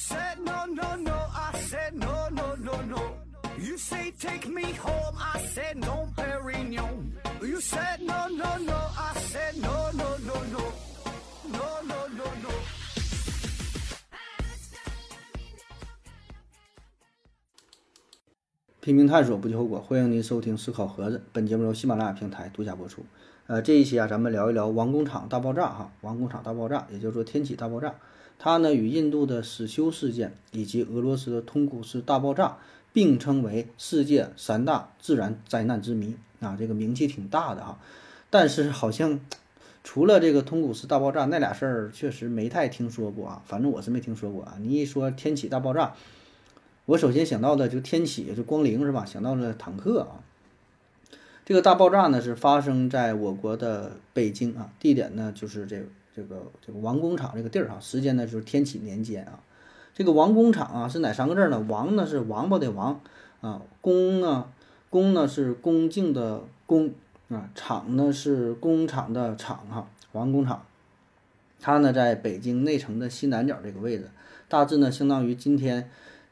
said no, no, no. I said no, no, no, no. You say take me home. I said no, Perignon. You said no, no, no. I said no, no, no, no. No, no, no, no. 拼命探索，不计后果。欢迎您收听《思考盒子》，本节目由喜马拉雅平台独家播出。呃，这一期啊，咱们聊一聊王工厂大爆炸哈。王工厂大爆炸，也叫做天启大爆炸，它呢与印度的史修事件以及俄罗斯的通古斯大爆炸并称为世界三大自然灾难之谜啊，这个名气挺大的哈。但是好像除了这个通古斯大爆炸那俩事儿，确实没太听说过啊。反正我是没听说过啊。你一说天启大爆炸，我首先想到的就天启，就光灵是吧？想到了坦克啊。这个大爆炸呢是发生在我国的北京啊，地点呢就是这这个这个王工厂这个地儿哈，时间呢就是天启年间啊。这个王工厂啊是哪三个字呢？王呢是王八的王啊，工呢工呢是恭敬的恭啊，厂呢是工厂的厂哈，王工厂。它呢在北京内城的西南角这个位置，大致呢相当于今天。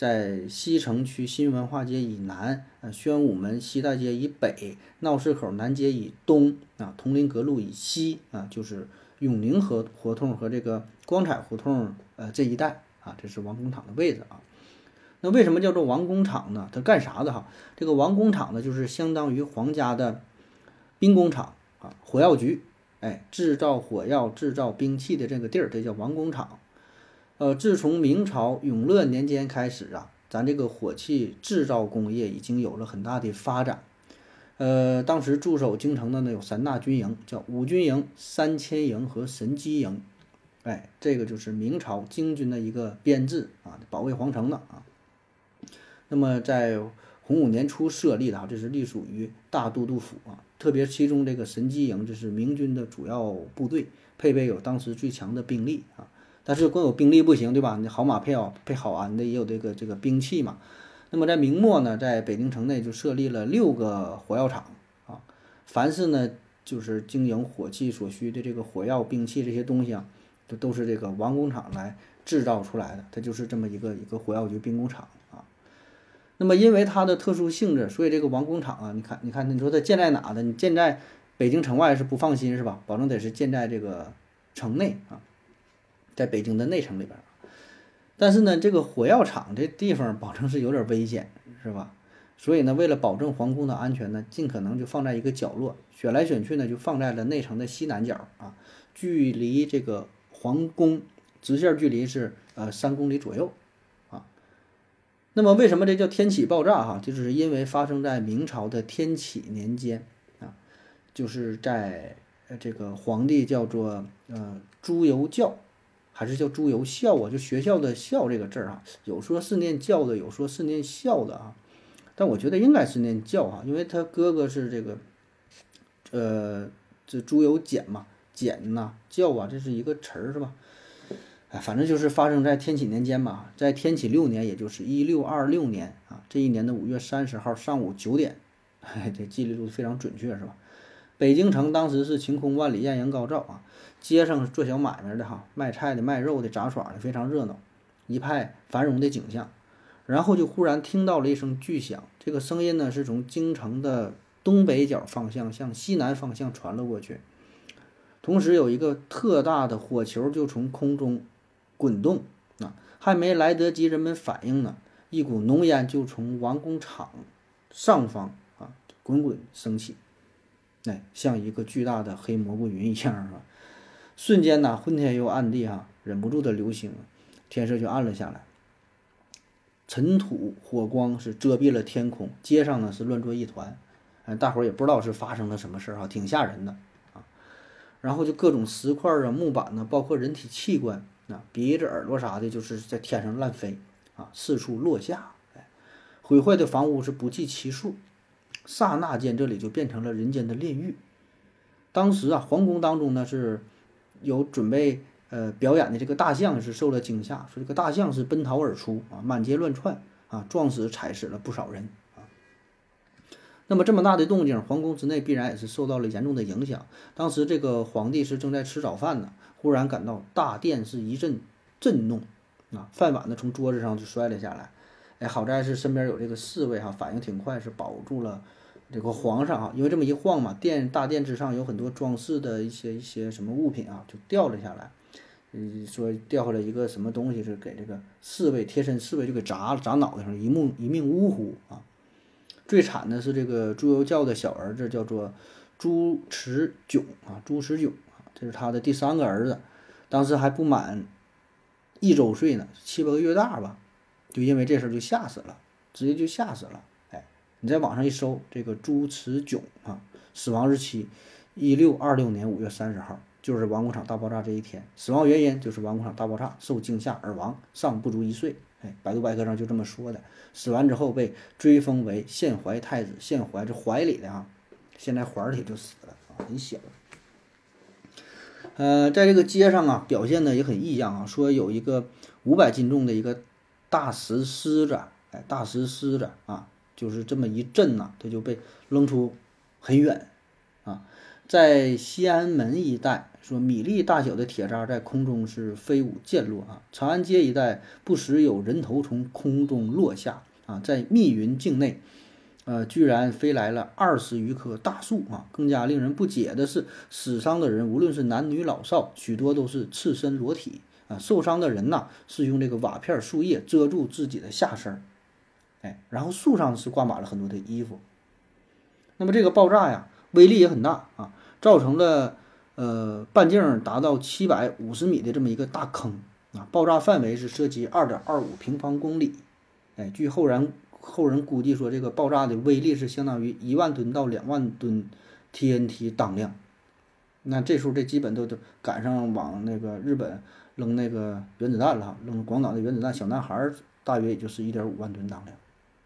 在西城区新文化街以南，呃，宣武门西大街以北，闹市口南街以东，啊，铜陵阁路以西，啊，就是永宁河胡同和这个光彩胡同，呃，这一带，啊，这是王工厂的位置啊。那为什么叫做王工厂呢？它干啥的哈？这个王工厂呢，就是相当于皇家的兵工厂啊，火药局，哎，制造火药、制造兵器的这个地儿，这叫王工厂。呃，自从明朝永乐年间开始啊，咱这个火器制造工业已经有了很大的发展。呃，当时驻守京城的呢有三大军营，叫五军营、三千营和神机营。哎，这个就是明朝京军的一个编制啊，保卫皇城的啊。那么在洪武年初设立的啊，这是隶属于大都督府啊。特别其中这个神机营，这是明军的主要部队，配备有当时最强的兵力啊。但是光有兵力不行，对吧？你好马配好配好鞍的也有这个这个兵器嘛。那么在明末呢，在北京城内就设立了六个火药厂啊。凡是呢，就是经营火器所需的这个火药兵器这些东西啊，都都是这个王工厂来制造出来的。它就是这么一个一个火药局兵工厂啊。那么因为它的特殊性质，所以这个王工厂啊，你看你看，你说它建在哪的？你建在北京城外是不放心是吧？保证得是建在这个城内啊。在北京的内城里边，但是呢，这个火药厂这地方保证是有点危险，是吧？所以呢，为了保证皇宫的安全呢，尽可能就放在一个角落，选来选去呢，就放在了内城的西南角啊，距离这个皇宫直线距离是呃三公里左右啊。那么为什么这叫天启爆炸哈？就是因为发生在明朝的天启年间啊，就是在这个皇帝叫做呃朱由校。还是叫朱由校啊，就学校的校这个字儿啊，有说是念教的，有说是念校的啊，但我觉得应该是念教哈，因为他哥哥是这个，呃，这朱由检嘛，检呐，教啊，这是一个词儿是吧？哎，反正就是发生在天启年间吧，在天启六年，也就是一六二六年啊，这一年的五月三十号上午九点，这记录非常准确是吧？北京城当时是晴空万里，艳阳高照啊。街上做小买卖的哈，卖菜的、卖肉的、杂耍的，非常热闹，一派繁荣的景象。然后就忽然听到了一声巨响，这个声音呢是从京城的东北角方向向西南方向传了过去，同时有一个特大的火球就从空中滚动啊，还没来得及人们反应呢，一股浓烟就从王工厂上方啊滚滚升起，哎，像一个巨大的黑蘑菇云一样啊。瞬间呐，昏天又暗地哈，忍不住的流星，天色就暗了下来。尘土火光是遮蔽了天空，街上呢是乱作一团，哎，大伙儿也不知道是发生了什么事儿哈，挺吓人的啊。然后就各种石块啊、木板呢，包括人体器官啊、鼻子、耳朵啥的，就是在天上乱飞啊，四处落下，哎，毁坏的房屋是不计其数。刹那间，这里就变成了人间的炼狱。当时啊，皇宫当中呢是。有准备呃表演的这个大象是受了惊吓，说这个大象是奔逃而出啊，满街乱窜啊，撞死踩死了不少人啊。那么这么大的动静，皇宫之内必然也是受到了严重的影响。当时这个皇帝是正在吃早饭呢，忽然感到大殿是一阵震动啊，饭碗呢从桌子上就摔了下来。哎，好在是身边有这个侍卫哈，反应挺快，是保住了这个皇上啊。因为这么一晃嘛，殿大殿之上有很多装饰的一些一些什么物品啊，就掉了下来。嗯，说掉下来一个什么东西是给这个侍卫贴身侍卫就给砸了，砸脑袋上，一命一命呜呼啊。最惨的是这个朱由校的小儿子叫做朱持炯啊，朱持炯啊，这是他的第三个儿子，当时还不满一周岁呢，七八个月大吧。就因为这事儿就吓死了，直接就吓死了。哎，你在网上一搜，这个朱慈炯啊，死亡日期一六二六年五月三十号，就是王工厂大爆炸这一天。死亡原因就是王工厂大爆炸受惊吓而亡，尚不足一岁。哎，百度百科上就这么说的。死完之后被追封为献怀太子，献怀这怀里的啊，现在怀里就死了啊，很小。呃，在这个街上啊，表现的也很异样啊，说有一个五百斤重的一个。大石狮子，哎，大石狮子啊，就是这么一震呐，它就被扔出很远啊。在西安门一带，说米粒大小的铁渣在空中是飞舞溅落啊。长安街一带不时有人头从空中落下啊。在密云境内，呃，居然飞来了二十余棵大树啊。更加令人不解的是，死伤的人无论是男女老少，许多都是赤身裸体。啊，受伤的人呐是用这个瓦片、树叶遮住自己的下身，哎，然后树上是挂满了很多的衣服。那么这个爆炸呀，威力也很大啊，造成了呃半径达到七百五十米的这么一个大坑啊，爆炸范围是涉及二点二五平方公里，哎，据后人后人估计说，这个爆炸的威力是相当于一万吨到两万吨 TNT 当量。那这时候这基本都都赶上往那个日本。扔那个原子弹了，扔广岛的原子弹，小男孩大约也就是一点五万吨当量，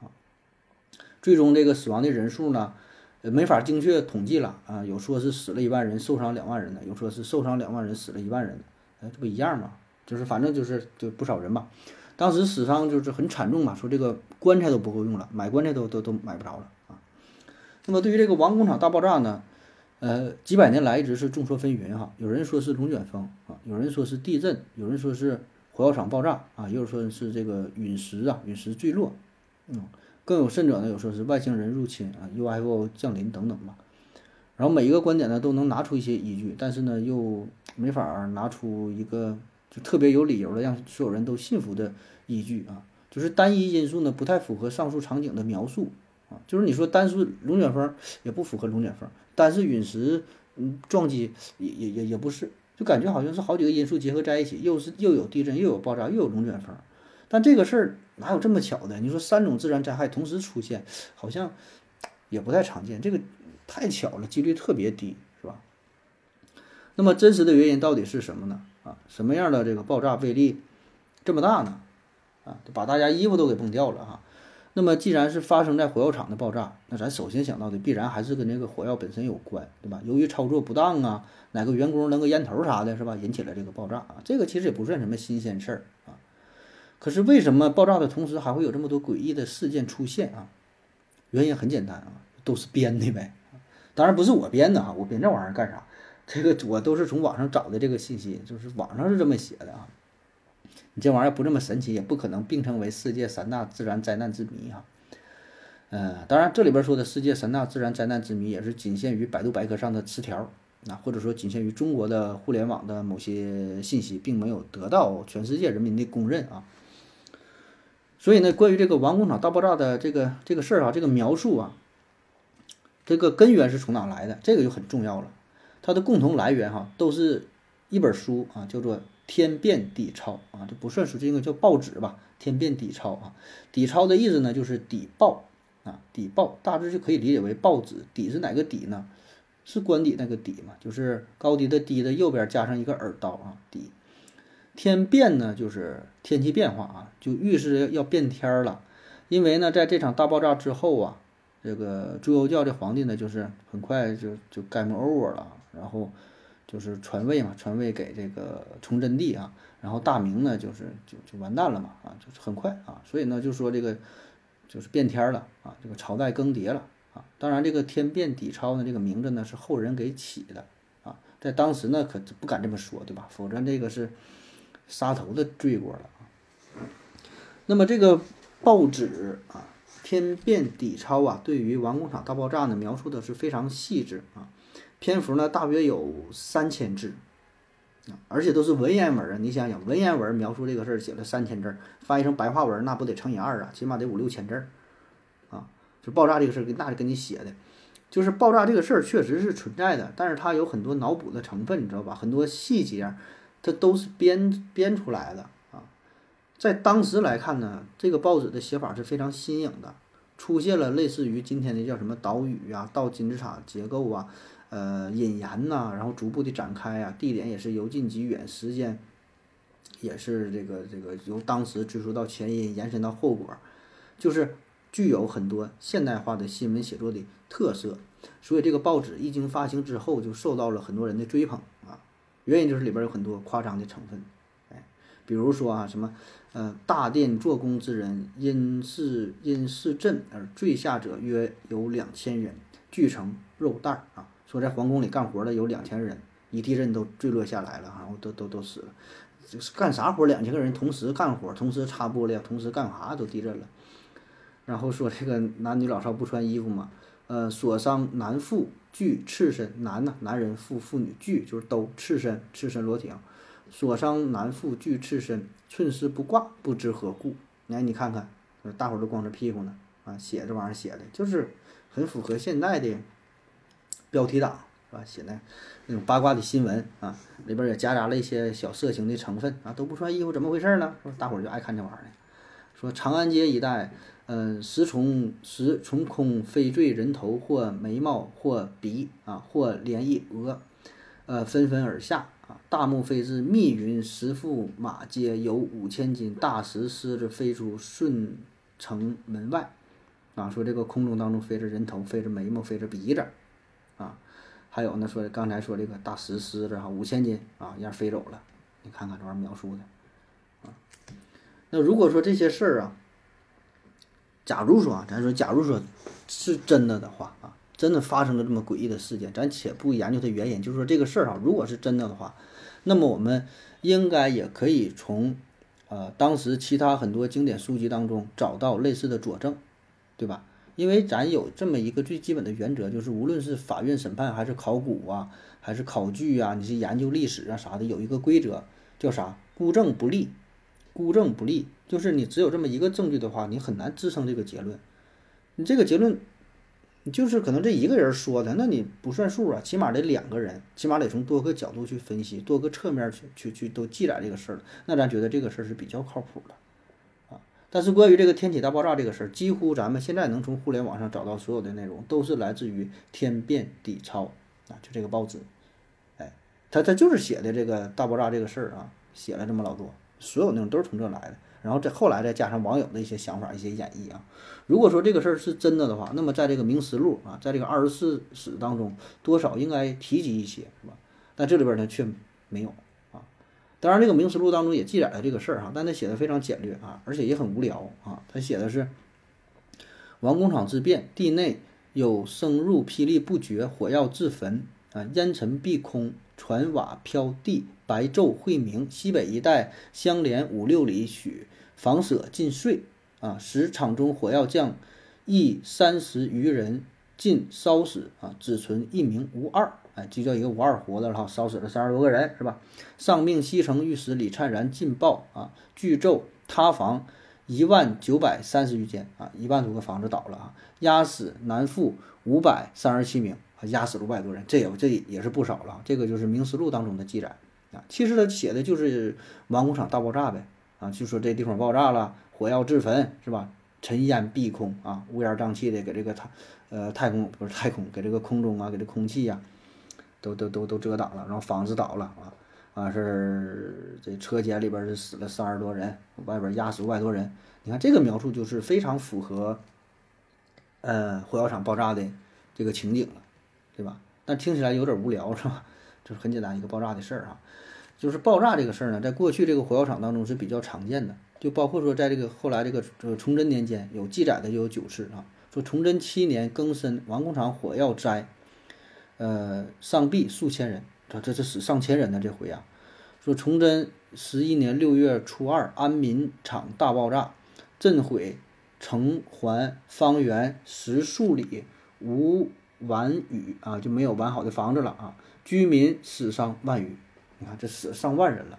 啊，最终这个死亡的人数呢，呃，没法精确统计了啊，有说是死了一万人，受伤两万人的，有说是受伤两万人，死了一万人的，哎，这不一样吗？就是反正就是就不少人吧，当时死伤就是很惨重嘛，说这个棺材都不够用了，买棺材都都都买不着了啊。那么对于这个王工厂大爆炸呢？呃，几百年来一直是众说纷纭哈，有人说是龙卷风啊，有人说是地震，有人说是火药厂爆炸啊，也有说是这个陨石啊，陨石坠落，嗯，更有甚者呢，有说是外星人入侵啊，UFO 降临等等吧。然后每一个观点呢都能拿出一些依据，但是呢又没法拿出一个就特别有理由的让所有人都信服的依据啊，就是单一因素呢不太符合上述场景的描述啊，就是你说单是龙卷风也不符合龙卷风。但是陨石，嗯，撞击也也也也不是，就感觉好像是好几个因素结合在一起，又是又有地震，又有爆炸，又有龙卷风。但这个事儿哪有这么巧的？你说三种自然灾害同时出现，好像也不太常见，这个太巧了，几率特别低，是吧？那么真实的原因到底是什么呢？啊，什么样的这个爆炸威力这么大呢？啊，把大家衣服都给崩掉了哈。那么，既然是发生在火药厂的爆炸，那咱首先想到的必然还是跟这个火药本身有关，对吧？由于操作不当啊，哪个员工扔个烟头啥的，是吧？引起了这个爆炸啊，这个其实也不算什么新鲜事儿啊。可是为什么爆炸的同时还会有这么多诡异的事件出现啊？原因很简单啊，都是编的呗。当然不是我编的哈，我编这玩意儿干啥？这个我都是从网上找的这个信息，就是网上是这么写的啊。你这玩意儿不这么神奇，也不可能并称为世界三大自然灾难之谜哈。呃，当然这里边说的世界三大自然灾难之谜也是仅限于百度百科上的词条，那或者说仅限于中国的互联网的某些信息，并没有得到全世界人民的公认啊。所以呢，关于这个王工厂大爆炸的这个这个事儿啊，这个描述啊，这个根源是从哪来的？这个就很重要了。它的共同来源哈，都是一本书啊，叫做。天变底钞啊，这不算数，这应该叫报纸吧？天变底钞啊，底钞的意思呢，就是底报啊，底报大致就可以理解为报纸。底是哪个底呢？是官邸那个底嘛，就是高低的低的右边加上一个耳刀啊，底。天变呢，就是天气变化啊，就预示要变天了。因为呢，在这场大爆炸之后啊，这个朱由校这皇帝呢，就是很快就就 game over 了，然后。就是传位嘛，传位给这个崇祯帝啊，然后大明呢，就是就就完蛋了嘛，啊，就是很快啊，所以呢，就说这个就是变天了啊，这个朝代更迭了啊。当然，这个天变底钞呢，这个名字呢是后人给起的啊，在当时呢可不敢这么说，对吧？否则这个是杀头的罪过了啊。那么这个报纸啊，《天变底钞》啊，对于王工厂大爆炸呢，描述的是非常细致啊，篇幅呢大约有三千字。啊而且都是文言文啊！你想想，文言文描述这个事儿写了三千字，翻译成白话文那不得乘以二啊？起码得五六千字啊！就爆炸这个事儿，那是给你写的，就是爆炸这个事儿确实是存在的，但是它有很多脑补的成分，你知道吧？很多细节它都是编编出来的啊！在当时来看呢，这个报纸的写法是非常新颖的，出现了类似于今天的叫什么岛屿啊、倒金字塔结构啊。呃，引言呐，然后逐步的展开啊，地点也是由近及远，时间也是这个这个由当时追溯到前因，延伸到后果，就是具有很多现代化的新闻写作的特色。所以这个报纸一经发行之后，就受到了很多人的追捧啊。原因就是里边有很多夸张的成分，哎，比如说啊，什么呃，大殿做工之人因是因是震而坠下者约有两千人，聚成肉蛋儿啊。说在皇宫里干活的有两千人，一地震都坠落下来了，然后都都都死了。这是干啥活？两千个人同时干活，同时擦玻璃，同时干啥都地震了。然后说这个男女老少不穿衣服嘛，呃，所伤男妇俱赤身，男呢，男人妇妇女俱就是都赤身，赤身裸体。所伤男妇俱赤身，寸丝不挂，不知何故。来，你看看，大伙都光着屁股呢，啊，写这玩意儿写的就是很符合现代的。标题党是吧？写的那种八卦的新闻啊，里边也夹杂了一些小色情的成分啊。都不穿衣服，怎么回事呢？说大伙儿就爱看这玩意儿。说长安街一带，嗯，时从时从空飞坠人头，或眉毛，或鼻啊，或连翼额，呃，纷纷而下啊。大木飞至密云石驸马街，有五千斤大石狮子飞出顺城门外啊。说这个空中当中飞着人头，飞着眉毛，飞着鼻子。还有呢，说刚才说这个大石狮子哈，五千斤啊，让飞走了。你看看这玩意儿描述的啊。那如果说这些事儿啊，假如说啊，咱说假如说是真的的话啊，真的发生了这么诡异的事件，咱且不研究它原因，就是说这个事儿哈，如果是真的的话，那么我们应该也可以从呃当时其他很多经典书籍当中找到类似的佐证，对吧？因为咱有这么一个最基本的原则，就是无论是法院审判，还是考古啊，还是考据啊，你是研究历史啊啥的，有一个规则叫啥？孤证不立，孤证不立，就是你只有这么一个证据的话，你很难支撑这个结论。你这个结论，你就是可能这一个人说的，那你不算数啊，起码得两个人，起码得从多个角度去分析，多个侧面去去去都记载这个事儿，那咱觉得这个事儿是比较靠谱的。但是关于这个天体大爆炸这个事儿，几乎咱们现在能从互联网上找到所有的内容，都是来自于《天变底钞》啊，就这个报纸，哎，他他就是写的这个大爆炸这个事儿啊，写了这么老多，所有内容都是从这来的。然后再后来再加上网友的一些想法、一些演绎啊。如果说这个事儿是真的的话，那么在这个《明实录》啊，在这个二十四史当中，多少应该提及一些，是吧？但这里边呢却没有。当然，这个《明实录》当中也记载了这个事儿哈，但他写的非常简略啊，而且也很无聊啊。他写的是王工厂之变，地内有声入霹雳不绝，火药自焚啊，烟尘蔽空，船瓦飘地，白昼晦明。西北一带相连五六里许，房舍尽碎啊，使场中火药匠亦三十余人尽烧死啊，只存一名无二。哎，就叫一个吴二活的哈，烧死了三十多个人，是吧？上命西城御史李灿然进报啊，巨咒塌房一万九百三十余间啊，一万多个房子倒了啊，压死男妇五百三十七名啊，压死了五百多人，这也这也是不少了。这个就是《明实录》当中的记载啊，其实他写的就是王工厂大爆炸呗啊，就说这地方爆炸了，火药自焚是吧？尘烟蔽空啊，乌烟瘴气的给这个太呃太空不是太空，给这个空中啊，给这空气呀。都都都都遮挡了，然后房子倒了啊啊是这车间里边是死了三十多人，外边压死五百多人。你看这个描述就是非常符合，呃火药厂爆炸的这个情景了，对吧？但听起来有点无聊是吧？就是很简单一个爆炸的事儿哈，就是爆炸这个事儿呢，在过去这个火药厂当中是比较常见的，就包括说在这个后来这个呃崇祯年间有记载的就有九次啊，说崇祯七年庚申王工厂火药灾。呃，丧毙数千人，这这这死上千人呢。这回啊，说崇祯十一年六月初二，安民厂大爆炸，震毁城环方圆十数里，无完雨啊，就没有完好的房子了啊，居民死伤万余。你看这死上万人了，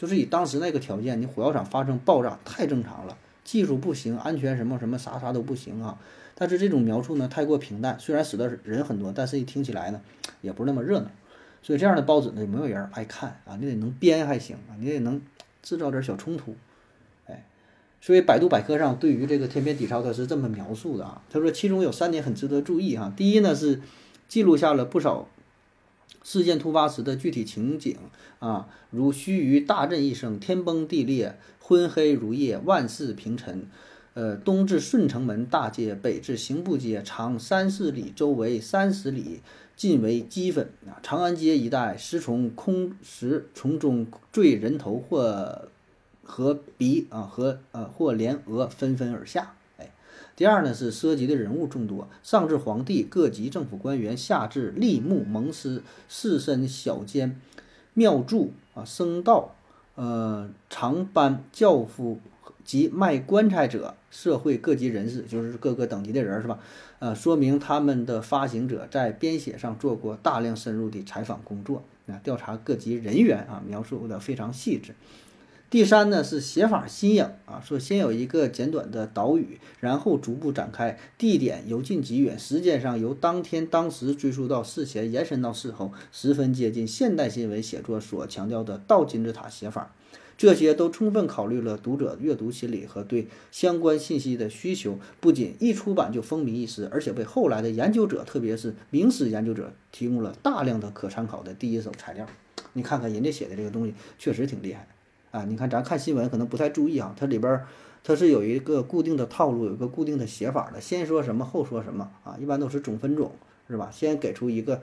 就是以当时那个条件，你火药厂发生爆炸太正常了，技术不行，安全什么什么啥啥都不行啊。但是这种描述呢太过平淡，虽然死的人很多，但是一听起来呢也不是那么热闹。所以这样的报纸呢，没有人爱看啊，你得能编还行啊，你得能制造点小冲突，哎，所以百度百科上对于这个天边底超它是这么描述的啊，他说其中有三点很值得注意哈，第一呢是记录下了不少事件突发时的具体情景啊，如须臾大震一声，天崩地裂，昏黑如夜，万事平沉。呃，东至顺城门大街，北至刑部街，长三四里，周围三十里。尽为齑粉啊！长安街一带，时从空时从中坠人头或和鼻啊，和呃或连额纷纷而下。第二呢是涉及的人物众多，上至皇帝各级政府官员，下至吏目蒙师士绅小监庙祝啊僧道呃长班教夫及卖棺材者，社会各级人士，就是各个等级的人是吧？呃，说明他们的发行者在编写上做过大量深入的采访工作，啊，调查各级人员啊，描述的非常细致。第三呢是写法新颖啊，说先有一个简短的导语，然后逐步展开，地点由近及远，时间上由当天当时追溯到事前，延伸到事后，十分接近现代新闻写作所强调的倒金字塔写法。这些都充分考虑了读者阅读心理和对相关信息的需求，不仅一出版就风靡一时，而且为后来的研究者，特别是明史研究者提供了大量的可参考的第一手材料。你看看人家写的这个东西，确实挺厉害啊！你看咱看新闻可能不太注意啊，它里边它是有一个固定的套路，有一个固定的写法的，先说什么后说什么啊，一般都是总分总，是吧？先给出一个。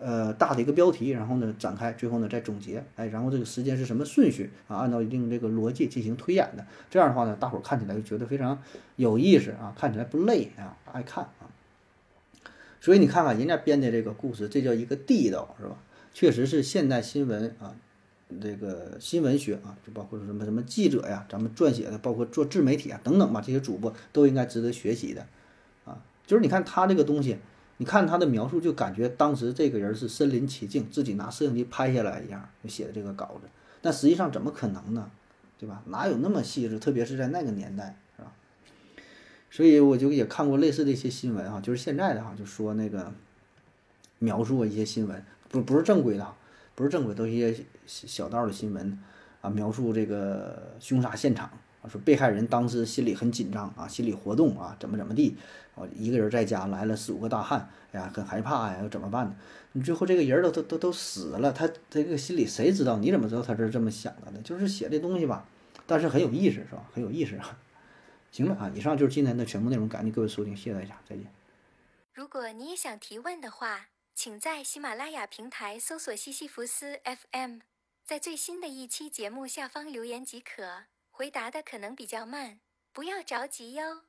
呃，大的一个标题，然后呢展开，最后呢再总结，哎，然后这个时间是什么顺序啊？按照一定这个逻辑进行推演的，这样的话呢，大伙儿看起来就觉得非常有意思啊，看起来不累啊，爱看啊。所以你看看人家编的这个故事，这叫一个地道，是吧？确实是现代新闻啊，这个新闻学啊，就包括什么什么记者呀，咱们撰写的，包括做自媒体啊等等吧，这些主播都应该值得学习的啊。就是你看他这个东西。你看他的描述，就感觉当时这个人是身临其境，自己拿摄像机拍下来一样，就写的这个稿子。但实际上怎么可能呢？对吧？哪有那么细致？特别是在那个年代，是吧？所以我就也看过类似的一些新闻啊，就是现在的哈，就说那个描述一些新闻，不不是正规的，不是正规，都一些小道的新闻啊，描述这个凶杀现场啊。说被害人当时心里很紧张啊，心理活动啊，怎么怎么地，我一个人在家来了四五个大汉，哎呀，很害怕呀，怎么办呢？你最后这个人都都都都死了，他这个心里谁知道？你怎么知道他是这么想的呢？就是写这东西吧，但是很有意思，是吧？很有意思啊。行了啊，以上就是今天的全部内容，感谢各位收听，谢谢大家，再见。如果你也想提问的话，请在喜马拉雅平台搜索西西弗斯 FM，在最新的一期节目下方留言即可。回答的可能比较慢，不要着急哟。